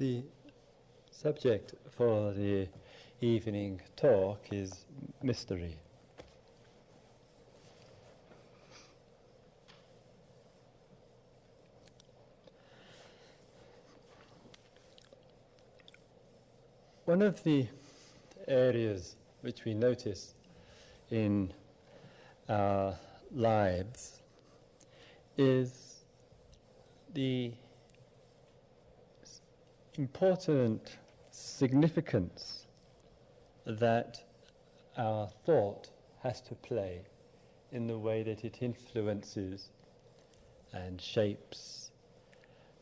The subject for the evening talk is mystery. One of the areas which we notice in our lives is the important significance that our thought has to play in the way that it influences and shapes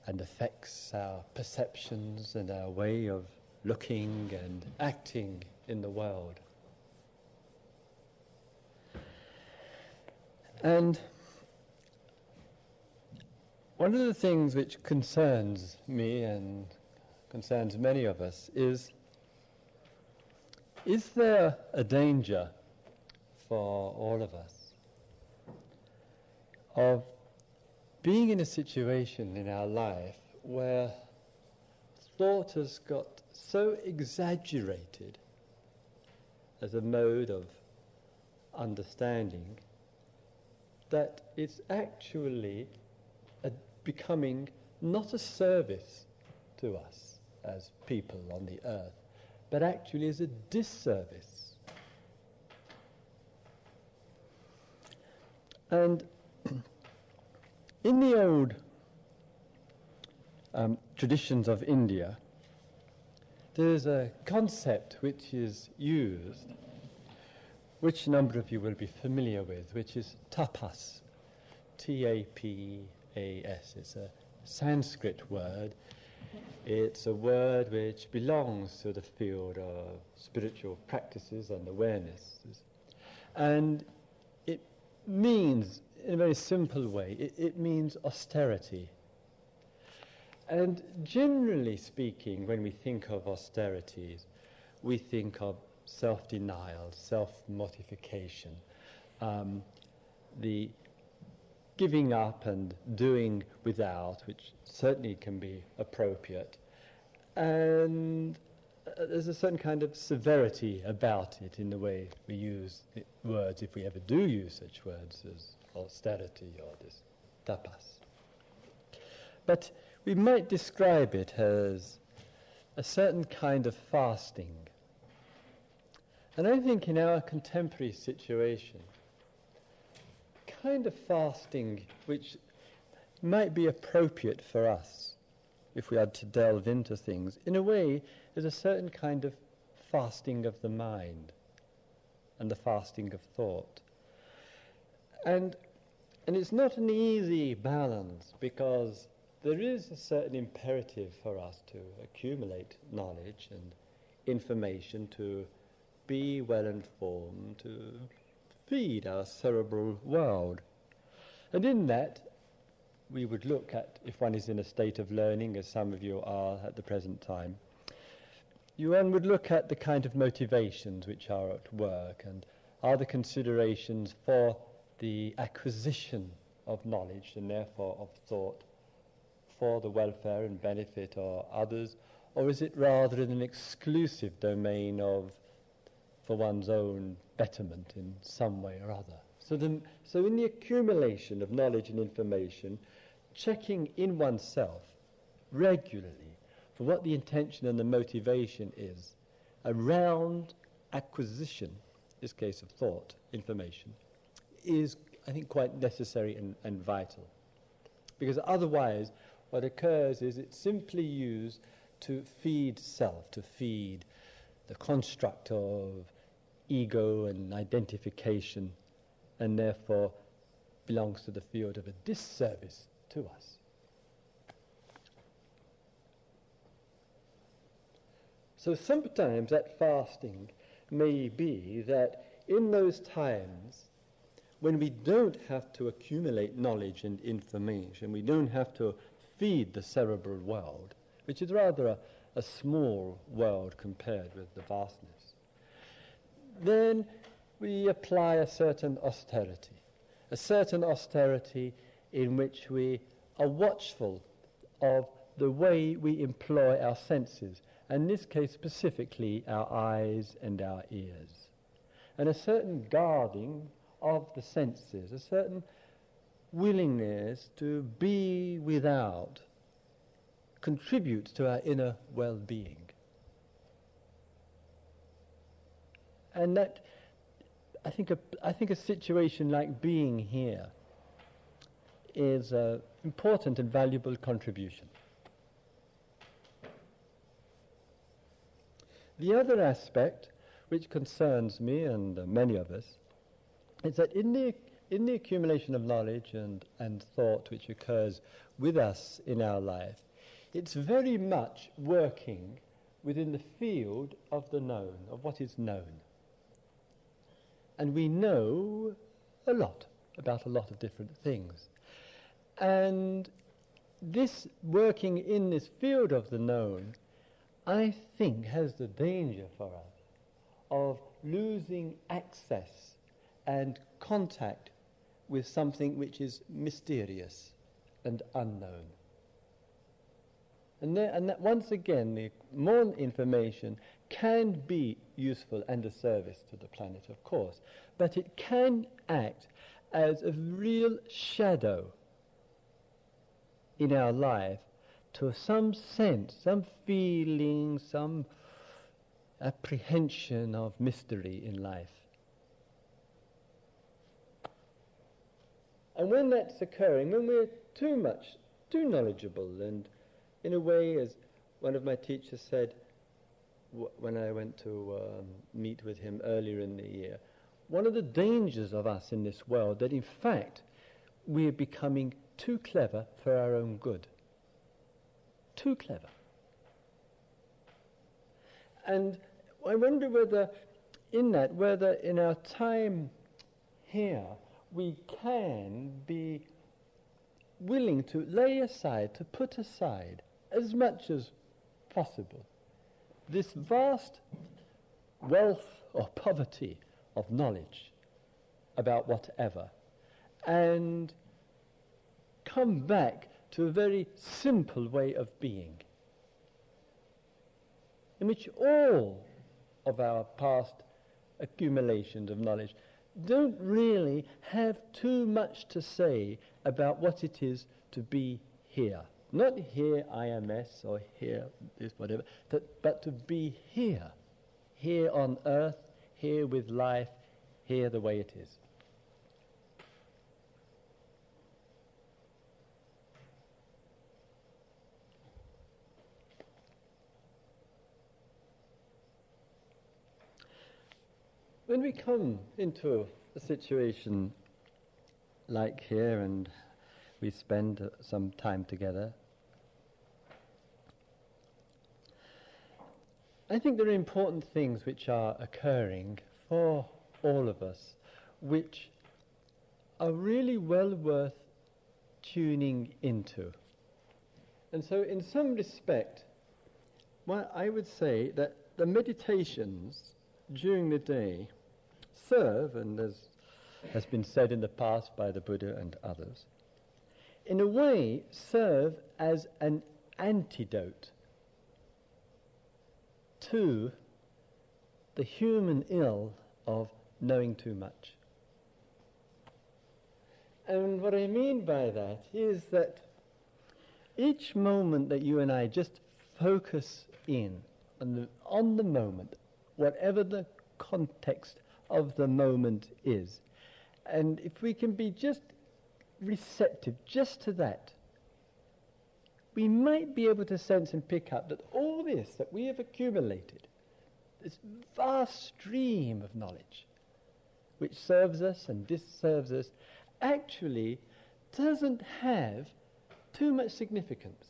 and affects our perceptions and our way of looking and acting in the world. And one of the things which concerns me and concerns many of us is is there a danger for all of us of being in a situation in our life where thought has got so exaggerated as a mode of understanding that it's actually a becoming not a service to us as people on the earth, but actually is a disservice. And in the old um, traditions of India, there's a concept which is used, which a number of you will be familiar with, which is tapas. T A P A S. It's a Sanskrit word it's a word which belongs to the field of spiritual practices and awareness. And it means, in a very simple way, it, it means austerity. And generally speaking, when we think of austerities, we think of self denial, self mortification, um, the giving up and doing without, which certainly can be appropriate. And uh, there's a certain kind of severity about it in the way we use words, if we ever do use such words as austerity or this tapas. But we might describe it as a certain kind of fasting. And I think in our contemporary situation, kind of fasting which might be appropriate for us if we had to delve into things, in a way, is a certain kind of fasting of the mind and the fasting of thought. And, and it's not an easy balance because there is a certain imperative for us to accumulate knowledge and information, to be well informed, to feed our cerebral world. And in that, we would look at, if one is in a state of learning, as some of you are at the present time, you one would look at the kind of motivations which are at work and are the considerations for the acquisition of knowledge and therefore of thought for the welfare and benefit of others, or is it rather in an exclusive domain of for one's own betterment in some way or other. So, the, so in the accumulation of knowledge and information, checking in oneself regularly for what the intention and the motivation is around acquisition, this case of thought, information, is, I think, quite necessary and, and vital. Because otherwise, what occurs is it's simply used to feed self, to feed the construct of ego and identification, and therefore belongs to the field of a disservice to us. So sometimes that fasting may be that in those times when we don't have to accumulate knowledge and information, we don't have to feed the cerebral world, which is rather a, a small world compared with the vastness then we apply a certain austerity, a certain austerity in which we are watchful of the way we employ our senses, and in this case specifically our eyes and our ears. And a certain guarding of the senses, a certain willingness to be without contributes to our inner well-being. And that, I think, a, I think a situation like being here is an important and valuable contribution. The other aspect, which concerns me and uh, many of us, is that in the, in the accumulation of knowledge and, and thought which occurs with us in our life, it's very much working within the field of the known, of what is known. And we know a lot about a lot of different things. And this working in this field of the known, I think, has the danger for us of losing access and contact with something which is mysterious and unknown. And, there, and that once again, the more information can be useful and a service to the planet, of course, but it can act as a real shadow in our life to some sense, some feeling, some apprehension of mystery in life. And when that's occurring, when we're too much, too knowledgeable, and in a way, as one of my teachers said when I went to um, meet with him earlier in the year, one of the dangers of us in this world that in fact we're becoming too clever for our own good. Too clever. And I wonder whether, in that, whether in our time here, we can be willing to lay aside, to put aside, as much as possible, this vast wealth or poverty of knowledge about whatever, and come back to a very simple way of being, in which all of our past accumulations of knowledge don't really have too much to say about what it is to be here. Not here IMS or here this whatever, but, to be here, here on earth, here with life, here the way it is. When we come into a situation like here and we spend some time together, I think there are important things which are occurring for all of us, which are really well worth tuning into. And so, in some respect, well, I would say that the meditations during the day serve, and as has been said in the past by the Buddha and others, in a way serve as an antidote to the human ill of knowing too much. And what I mean by that is that each moment that you and I just focus in on the, on the moment, whatever the context of the moment is. And if we can be just receptive just to that, we might be able to sense and pick up that all this that we have accumulated, this vast stream of knowledge, which serves us and disserves us, actually doesn't have too much significance.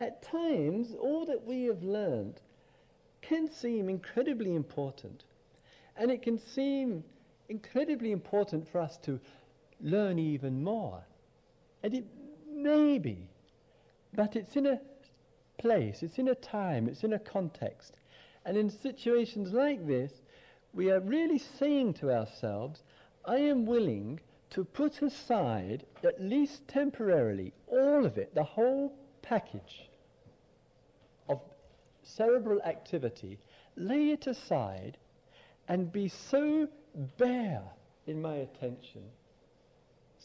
At times, all that we have learned can seem incredibly important. And it can seem incredibly important for us to learn even more. And it may be, but it's in a place, it's in a time, it's in a context. And in situations like this, we are really saying to ourselves, I am willing to put aside, at least temporarily, all of it, the whole package of cerebral activity, lay it aside and be so bare in my attention,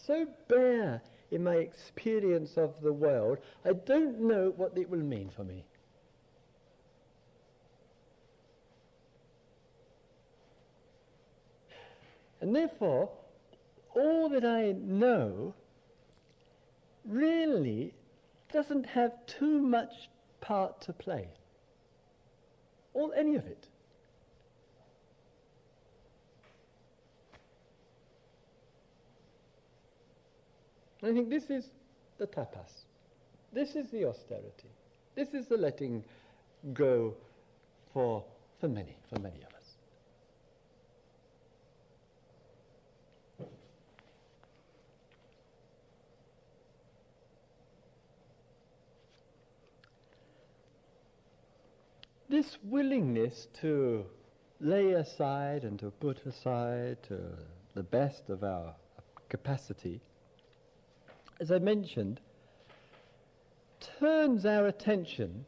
so bare in my experience of the world, I don't know what it will mean for me. And therefore, all that I know really doesn't have too much part to play. Or any of it. I think this is the tapas. This is the austerity. This is the letting go for, for many, for many of us. This willingness to lay aside and to put aside to the best of our capacity as I mentioned, turns our attention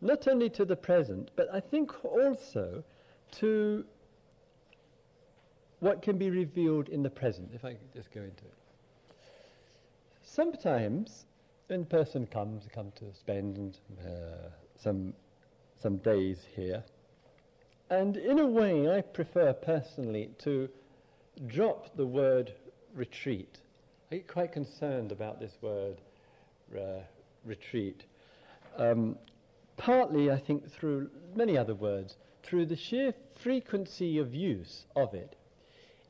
not only to the present, but I think also to what can be revealed in the present, if I could just go into it. Sometimes, when a person comes, come to spend uh, some, some days here, and in a way I prefer personally to drop the word retreat I get quite concerned about this word uh, retreat. Um, partly, I think, through many other words, through the sheer frequency of use of it.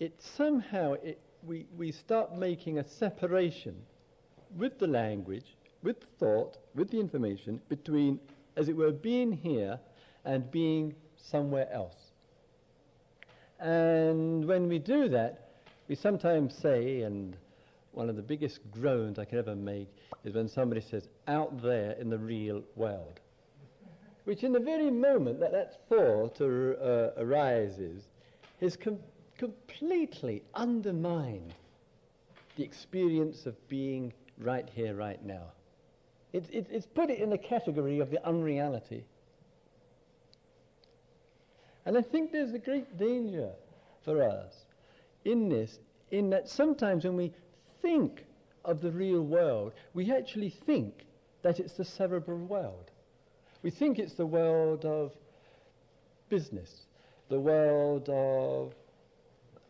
It somehow, it, we, we start making a separation with the language, with the thought, with the information, between, as it were, being here and being somewhere else. And when we do that, we sometimes say, and one of the biggest groans I can ever make is when somebody says, out there in the real world. Which, in the very moment that that thought uh, arises, has com- completely undermined the experience of being right here, right now. It's, it's, it's put it in the category of the unreality. And I think there's a great danger for us in this, in that sometimes when we think of the real world, we actually think that it's the cerebral world. We think it's the world of business, the world of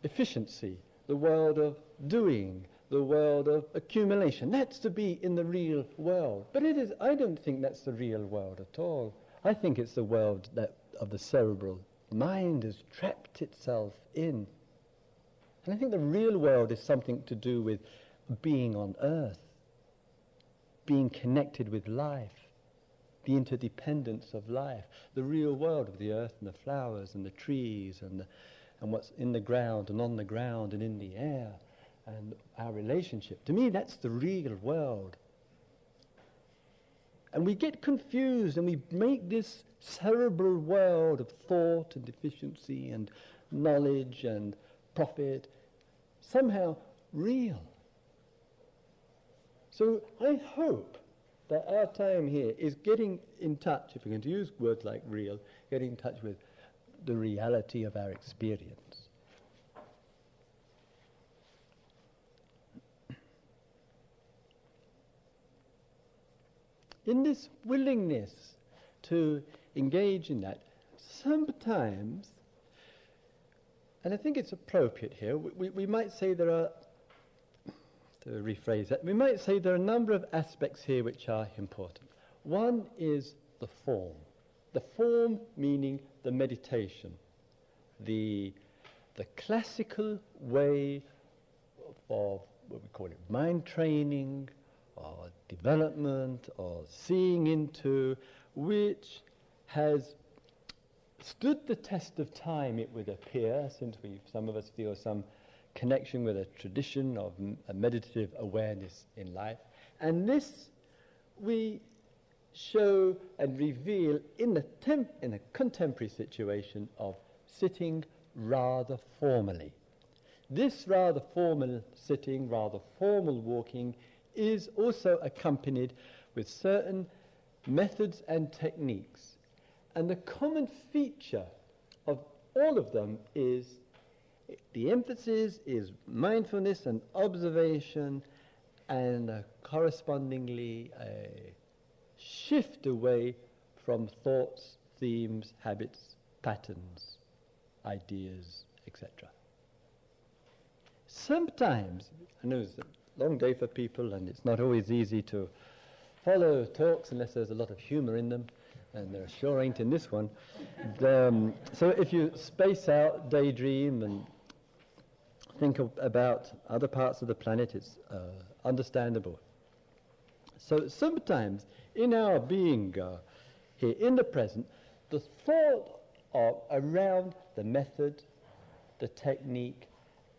efficiency, the world of doing, the world of accumulation. That's to be in the real world. But it is, I don't think that's the real world at all. I think it's the world that of the cerebral mind has trapped itself in. And I think the real world is something to do with being on earth, being connected with life, the interdependence of life, the real world of the earth and the flowers and the trees and, the, and what's in the ground and on the ground and in the air and our relationship. To me, that's the real world. And we get confused and we make this cerebral world of thought and efficiency and knowledge and profit somehow real. So I hope that our time here is getting in touch, if going to use words like real, getting in touch with the reality of our experience. In this willingness to engage in that, sometimes, and I think it's appropriate here, we, we might say there are to rephrase that, we might say there are a number of aspects here which are important. One is the form. The form meaning the meditation, the, the classical way of what we call it mind training or development or seeing into, which has stood the test of time, it would appear, since we some of us feel some connection with a tradition of a meditative awareness in life. And this we show and reveal in, temp- in a contemporary situation of sitting rather formally. this rather formal sitting, rather formal walking, is also accompanied with certain methods and techniques. And the common feature of all of them is the emphasis is mindfulness and observation and uh, correspondingly a shift away from thoughts, themes, habits, patterns, ideas, etc. Sometimes, I know it's a long day for people and it's not always easy to follow talks unless there's a lot of humor in them, and there sure ain't in this one. Um, so if you space out, daydream, and think of, about other parts of the planet, it's uh, understandable. So sometimes in our being uh, here in the present, the thought of around the method, the technique,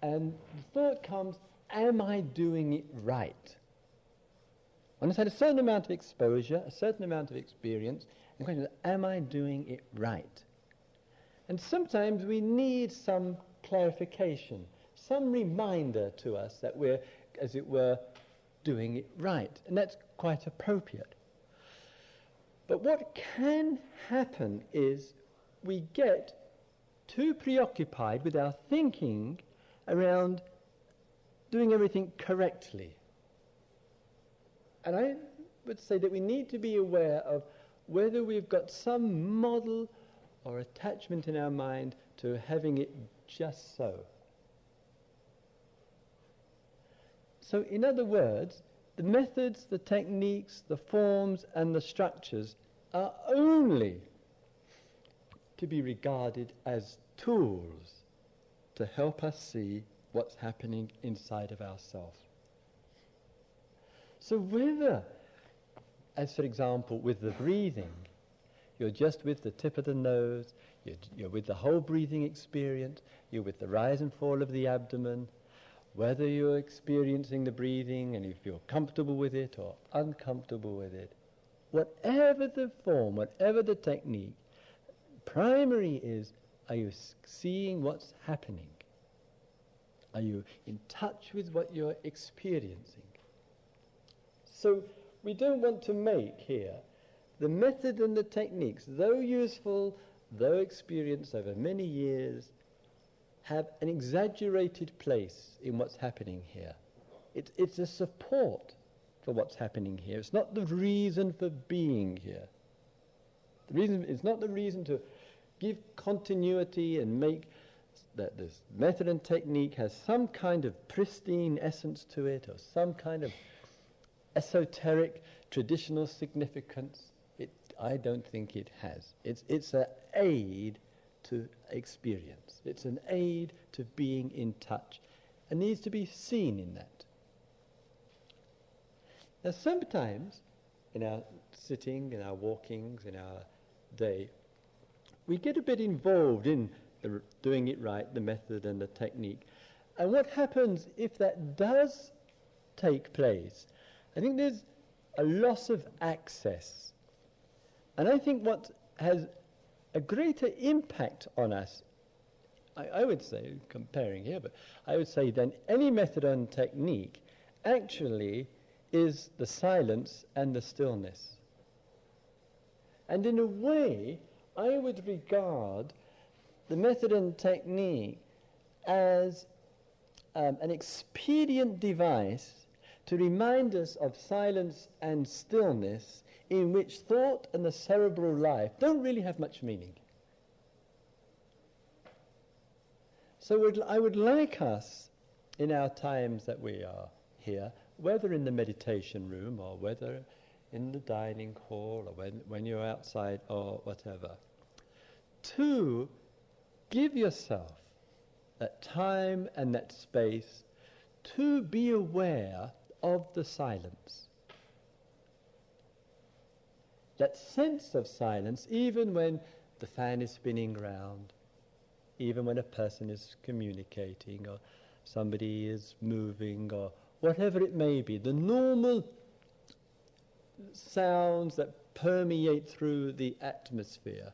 and the thought comes, am I doing it right? When it's had a certain amount of exposure, a certain amount of experience, the question is, am I doing it right? And sometimes we need some clarification, some reminder to us that we're, as it were, doing it right. And that's quite appropriate. But what can happen is we get too preoccupied with our thinking around doing everything correctly. And I would say that we need to be aware of whether we've got some model or attachment in our mind to having it just so. So, in other words, the methods, the techniques, the forms, and the structures are only to be regarded as tools to help us see what's happening inside of ourselves. So whether, as for example, with the breathing, you're just with the tip of the nose, you're, you're with the whole breathing experience, you're with the rise and fall of the abdomen, whether you're experiencing the breathing and if you feel comfortable with it or uncomfortable with it, whatever the form, whatever the technique, primary is are you seeing what's happening? Are you in touch with what you're experiencing? So we don't want to make here the method and the techniques, though useful, though experienced over many years, have an exaggerated place in what's happening here. It, it's a support for what's happening here. It's not the reason for being here. The reason it's not the reason to give continuity and make that this method and technique has some kind of pristine essence to it or some kind of esoteric traditional significance. It, I don't think it has. It's, it's an aid to experience. It's an aid to being in touch and needs to be seen in that. Now sometimes in our sitting, in our walkings, in our day, we get a bit involved in the, doing it right, the method and the technique. And what happens if that does take place I think there's a loss of access. And I think what has a greater impact on us, I, I, would say, comparing here, but I would say than any method and technique actually is the silence and the stillness. And in a way, I would regard the method and technique as um, an expedient device to remind us of silence and stillness in which thought and the cerebral life don't really have much meaning. So I would like us, in our times that we are here, whether in the meditation room or whether in the dining hall or when, when you're outside or whatever, to give yourself that time and that space to be aware of the silence. That sense of silence, even when the fan is spinning round, even when a person is communicating or somebody is moving or whatever it may be, the normal sounds that permeate through the atmosphere.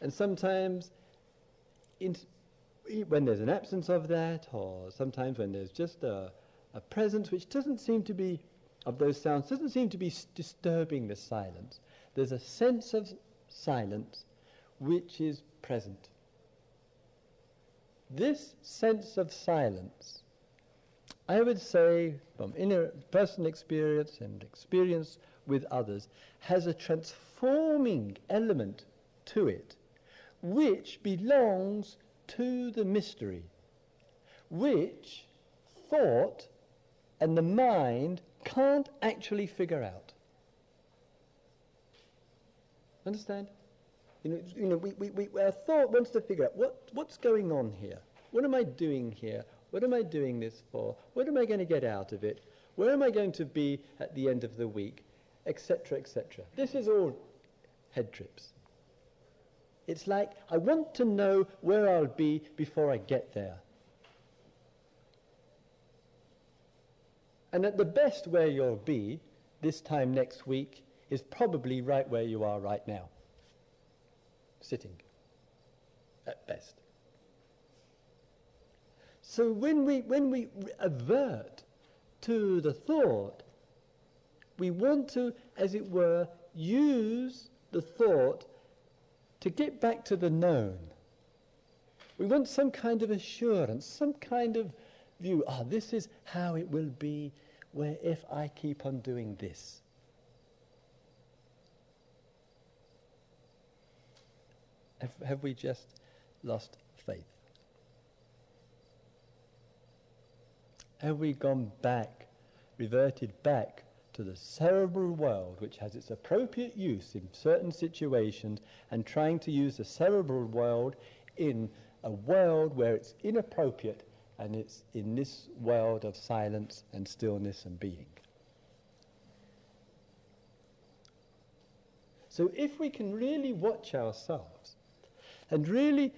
And sometimes in, when there's an absence of that, or sometimes when there's just a, a presence which doesn't seem to be, of those sounds, doesn't seem to be disturbing the silence, there's a sense of silence which is present. This sense of silence, I would say, from inner personal experience and experience with others, has a transforming element to it, which belongs to the mystery, which thought and the mind can't actually figure out. Understand? You know, you know we, we, we, our thought wants to figure out what, what's going on here. What am I doing here? What am I doing this for? What am I going to get out of it? Where am I going to be at the end of the week? Etc., etc. This is all head trips. It's like I want to know where I'll be before I get there. And at the best, where you'll be this time next week is probably right where you are right now, sitting, at best. So when we, when we avert to the thought, we want to, as it were, use the thought to get back to the known. We want some kind of assurance, some kind of view. Ah, this is how it will be where if I keep on doing this. Have, have we just lost faith? Have we gone back, reverted back to the cerebral world, which has its appropriate use in certain situations, and trying to use the cerebral world in a world where it's inappropriate and it's in this world of silence and stillness and being. So if we can really watch ourselves and really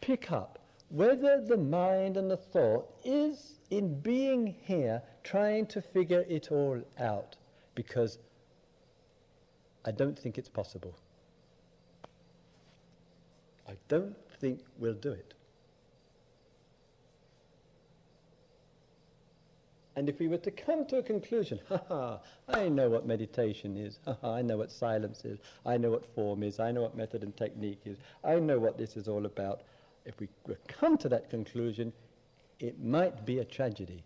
pick up whether the mind and the thought is in being here trying to figure it all out because I don't think it's possible. I don't think we'll do it. And if we were to come to a conclusion, ha ha, I know what meditation is, ha ha, I know what silence is, I know what form is, I know what method and technique is, I know what this is all about. If we were come to that conclusion, it might be a tragedy.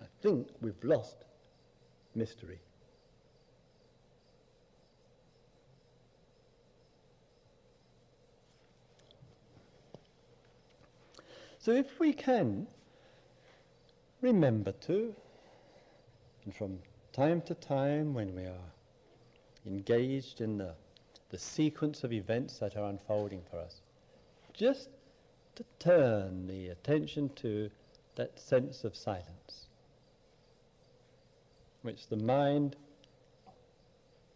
I think we've lost mystery. So if we can remember to, and from time to time when we are engaged in the, the sequence of events that are unfolding for us, just to turn the attention to that sense of silence, which the mind,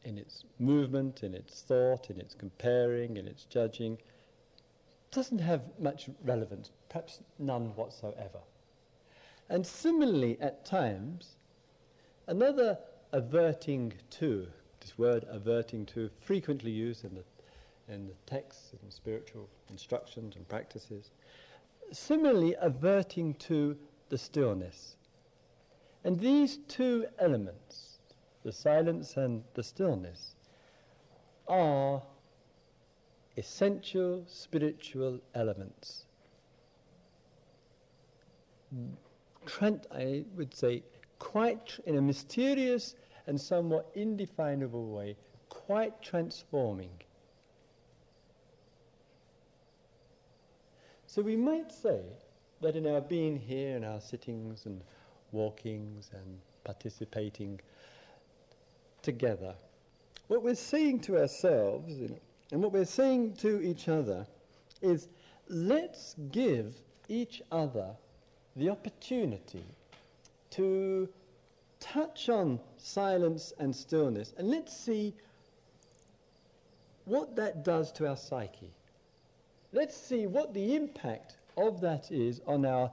in its movement, in its thought, in its comparing, in its judging, doesn't have much relevance, perhaps none whatsoever. And similarly, at times, another averting to, this word averting to, frequently used in the, in the texts and spiritual instructions and practices, similarly averting to the stillness. And these two elements, the silence and the stillness, are essential spiritual elements. Trent, I would say, quite in a mysterious and somewhat indefinable way, quite transforming. So we might say that in our being here, in our sittings and walkings and participating together, what we're saying to ourselves, you know, and what we're saying to each other is let's give each other the opportunity to touch on silence and stillness and let's see what that does to our psyche. Let's see what the impact of that is on our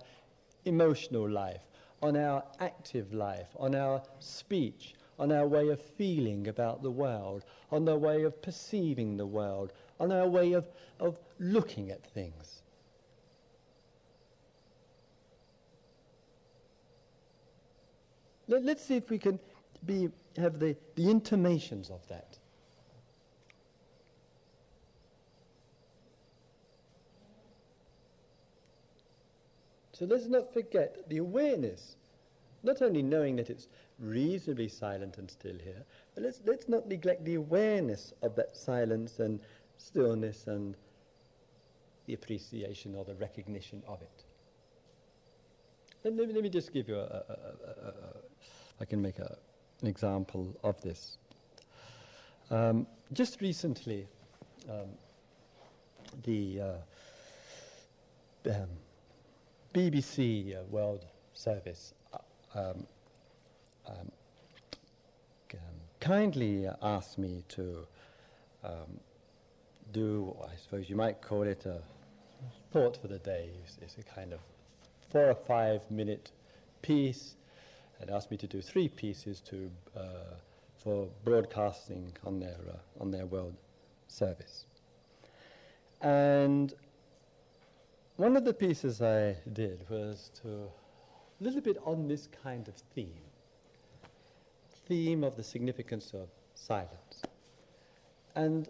emotional life, on our active life, on our speech, on our way of feeling about the world, on our way of perceiving the world, on our way of, of looking at things. Let, us see if we can be, have the, the intimations of that. So let's not forget the awareness, not only knowing that it's reasonably silent and still here, but let's, let's not neglect the awareness of that silence and stillness and the appreciation or the recognition of it. Let, let, me, let me just give you a, a, a, a I can make an example of this. Um, just recently, um, the uh, um, BBC uh, World Service uh, um, um, kindly asked me to um, do, I suppose you might call it a thought for the day. It's, a kind of four or five minute piece and asked me to do three pieces to, uh, for broadcasting on their, uh, on their world service. And one of the pieces I did was to a little bit on this kind of theme theme of the significance of silence. And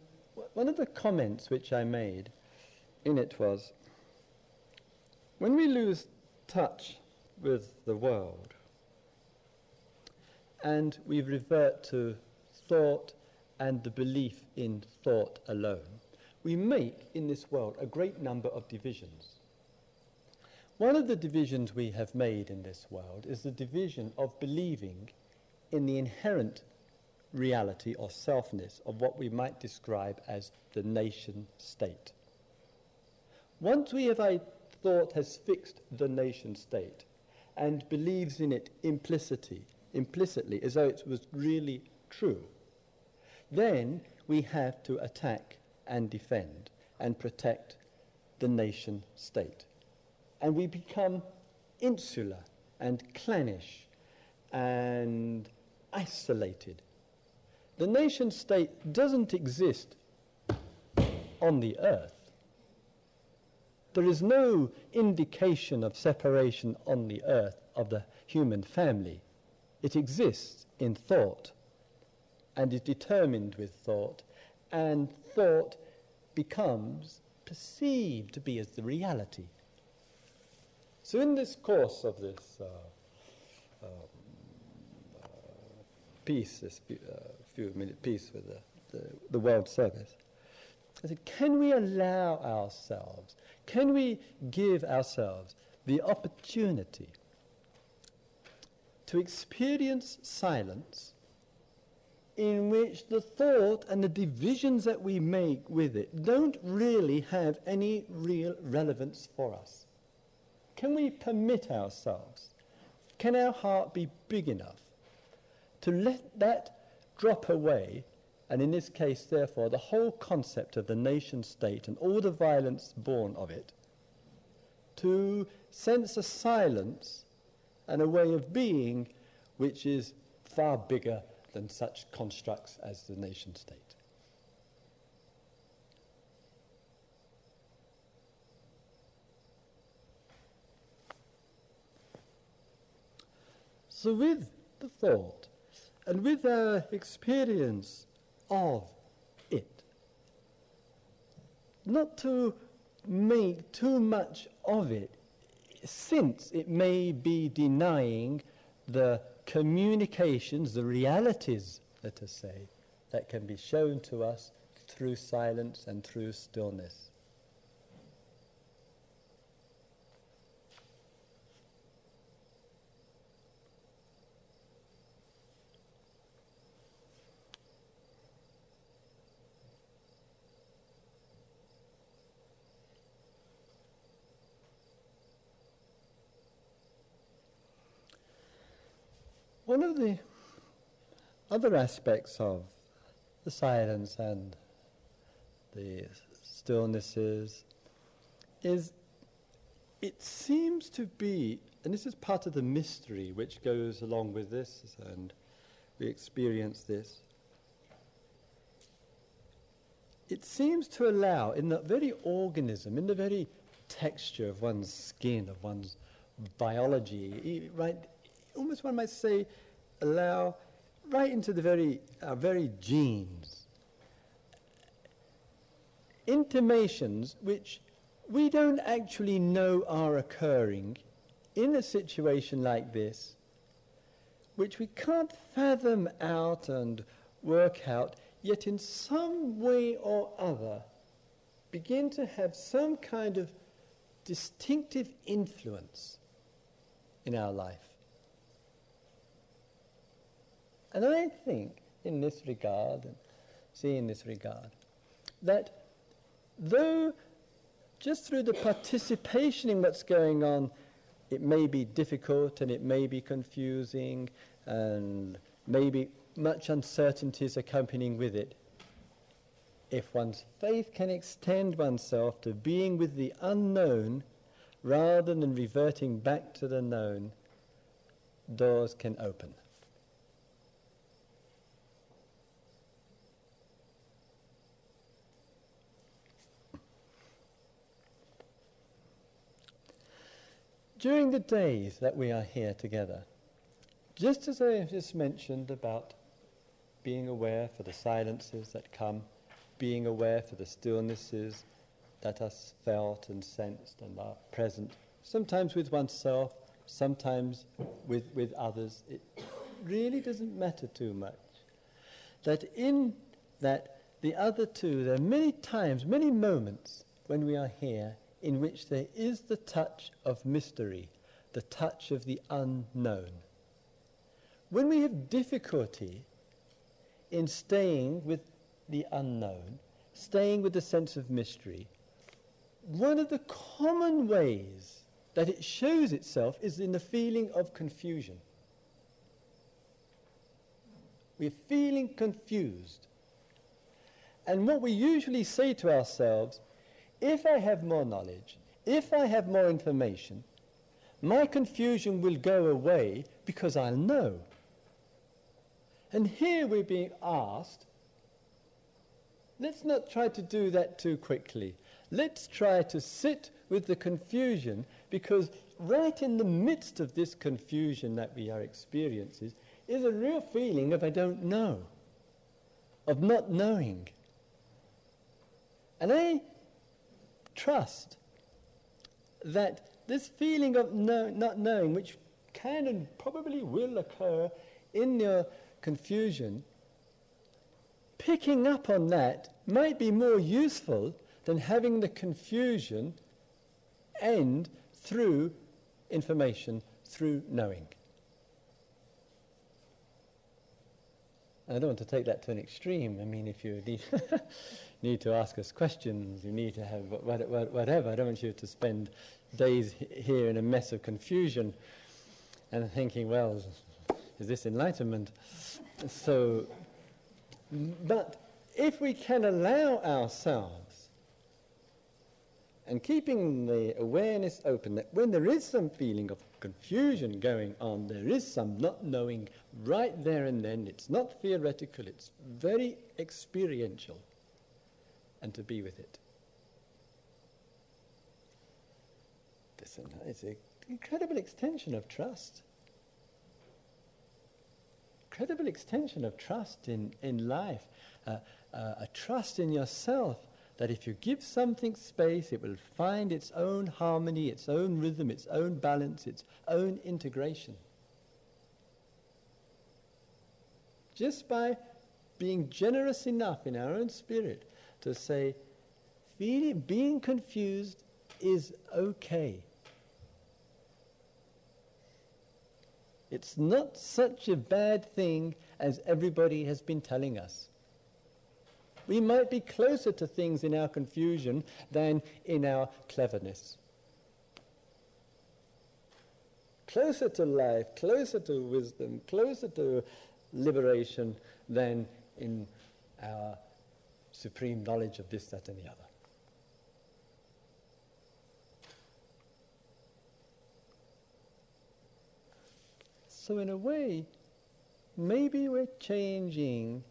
one of the comments which I made in it was when we lose touch with the world and we revert to thought and the belief in thought alone, we make in this world a great number of divisions. One of the divisions we have made in this world is the division of believing in the inherent reality or selfness of what we might describe as the nation state. Once we have a thought has fixed the nation state and believes in it implicitly, implicitly as though it was really true, then we have to attack and defend and protect the nation state. And we become insular and clannish and isolated. The nation state doesn't exist on the earth. There is no indication of separation on the earth of the human family. It exists in thought and is determined with thought, and thought becomes perceived to be as the reality. So, in this course of this uh, uh, piece, this uh, few minute piece with the, the, the World Service. I said, can we allow ourselves, can we give ourselves the opportunity to experience silence in which the thought and the divisions that we make with it don't really have any real relevance for us? Can we permit ourselves? Can our heart be big enough to let that drop away, and in this case, therefore, the whole concept of the nation state and all the violence born of it, to sense a silence and a way of being which is far bigger than such constructs as the nation state. So, with the thought and with our experience of it. Not to make too much of it, since it may be denying the communications, the realities, let us say, that can be shown to us through silence and through stillness. One of the other aspects of the silence and the stillnesses is it seems to be, and this is part of the mystery which goes along with this and we experience this. It seems to allow, in the very organism, in the very texture of one's skin, of one's biology, right, almost one might say, allow right into the very, our very genes, intimations which we don't actually know are occurring in a situation like this, which we can't fathom out and work out, yet in some way or other begin to have some kind of distinctive influence in our life. And I think, in this regard, and see in this regard, that though just through the participation in what's going on, it may be difficult and it may be confusing and maybe much uncertainty is accompanying with it. If one's faith can extend oneself to being with the unknown rather than reverting back to the known, doors can open. During the days that we are here together, just as I have just mentioned about being aware for the silences that come, being aware for the stillnesses that are felt and sensed and are present, sometimes with oneself, sometimes with, with others, it really doesn't matter too much. That in that the other two, there are many times, many moments when we are here in which there is the touch of mystery, the touch of the unknown. When we have difficulty in staying with the unknown, staying with the sense of mystery, one of the common ways that it shows itself is in the feeling of confusion. We're feeling confused. And what we usually say to ourselves if I have more knowledge, if I have more information, my confusion will go away because I'll know. And here we're being asked, let's not try to do that too quickly. Let's try to sit with the confusion because right in the midst of this confusion that we are experiencing is a real feeling of I don't know, of not knowing. And I trust that this feeling of not knowing, which can and probably will occur in your confusion, picking up on that might be more useful than having the confusion end through information, through knowing. I don't want to take that to an extreme. I mean, if you need, need to ask us questions, you need to have whatever. I don't want you to spend days here in a mess of confusion and thinking, well, is this enlightenment? So, but if we can allow ourselves and keeping the awareness open that when there is some feeling of confusion going on, there is some not knowing right there and then, it's not theoretical, it's very experiential, and to be with it. It's an incredible extension of trust. Incredible extension of trust in, in life, uh, uh, a trust in yourself that if you give something space, it will find its own harmony, its own rhythm, its own balance, its own integration. Just by being generous enough in our own spirit to say, feeling, being confused is okay. It's not such a bad thing as everybody has been telling us. We might be closer to things in our confusion than in our cleverness. Closer to life, closer to wisdom, closer to liberation than in our supreme knowledge of this, that, and the other. So, in a way, maybe we're changing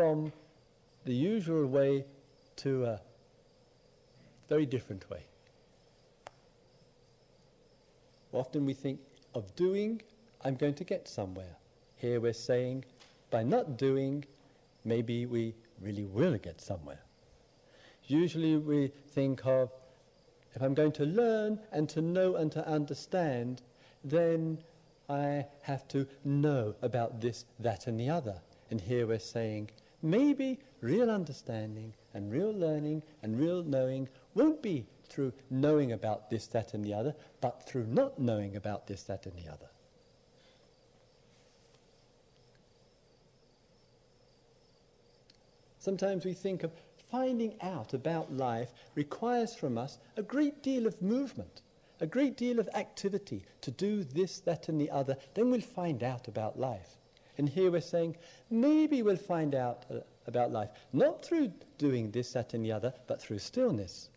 from the usual way to a very different way. Often we think of doing, I'm going to get somewhere. Here we're saying, by not doing, maybe we really will get somewhere. Usually we think of, if I'm going to learn and to know and to understand, then I have to know about this, that, and the other. And here we're saying, maybe real understanding and real learning and real knowing won't be through knowing about this, that, and the other, but through not knowing about this, that, and the other. Sometimes we think of finding out about life requires from us a great deal of movement, a great deal of activity to do this, that, and the other. Then we'll find out about life. And here we're saying maybe we'll find out uh, about life, not through doing this, that, and the other, but through stillness.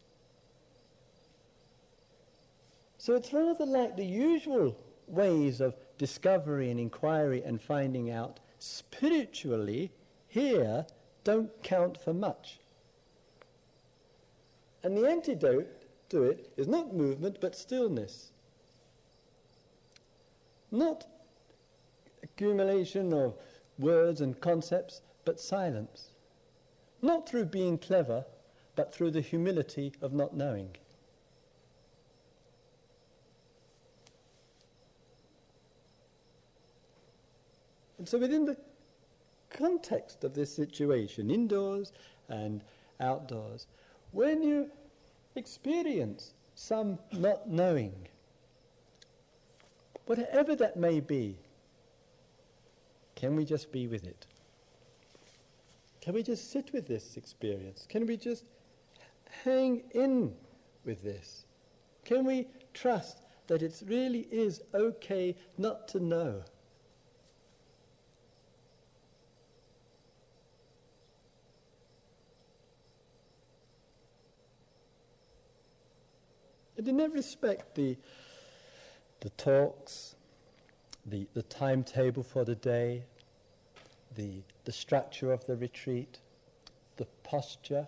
So it's rather like the usual ways of discovery and inquiry and finding out spiritually here don't count for much. And the antidote to it is not movement but stillness. Not accumulation of words and concepts, but silence. Not through being clever, but through the humility of not knowing. And so, within the context of this situation, indoors and outdoors, when you experience some not knowing, whatever that may be, can we just be with it? Can we just sit with this experience? Can we just hang in with this? Can we trust that it really is okay not to know? And in that respect, the, the talks, the, the timetable for the day, the, the structure of the retreat, the posture,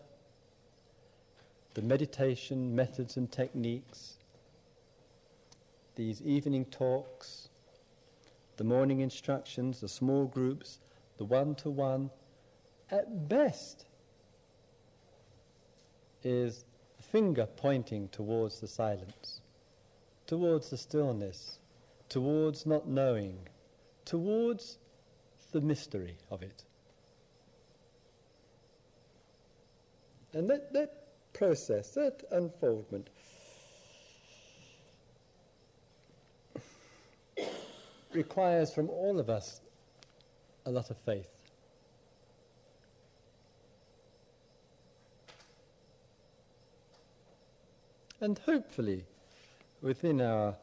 the meditation methods and techniques, these evening talks, the morning instructions, the small groups, the one to one, at best is finger pointing towards the silence, towards the stillness, towards not knowing, towards the mystery of it. And that, that process, that unfoldment, requires from all of us a lot of faith. And hopefully, within our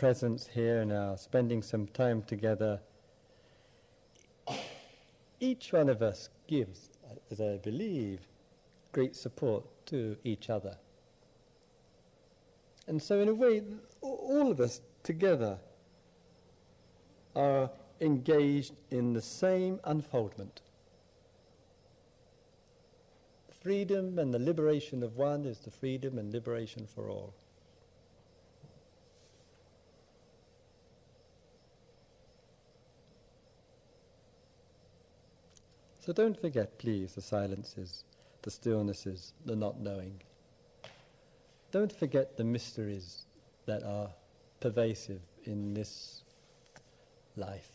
presence here and our spending some time together, each one of us gives, as I believe, great support to each other. And so, in a way, all of us together are engaged in the same unfoldment freedom and the liberation of one is the freedom and liberation for all. So don't forget, please, the silences, the stillnesses, the not knowing. Don't forget the mysteries that are pervasive in this life.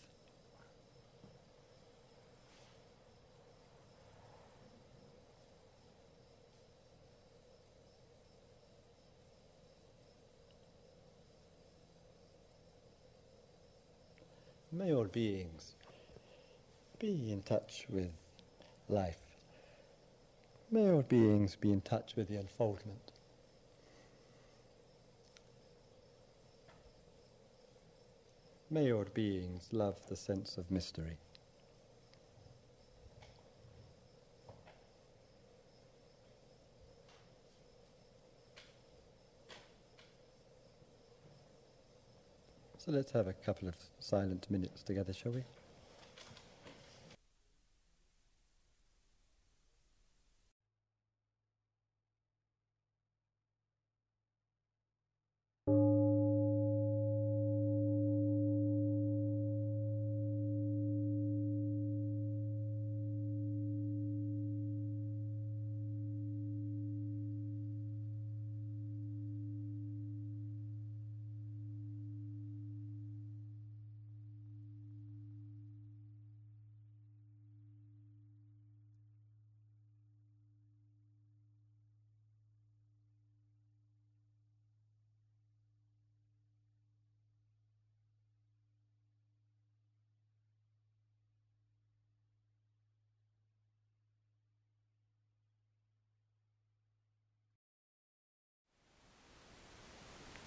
May all beings be in touch with life. May all beings be in touch with the unfoldment. May all beings love the sense of mystery. So let's have a couple of silent minutes together, shall we?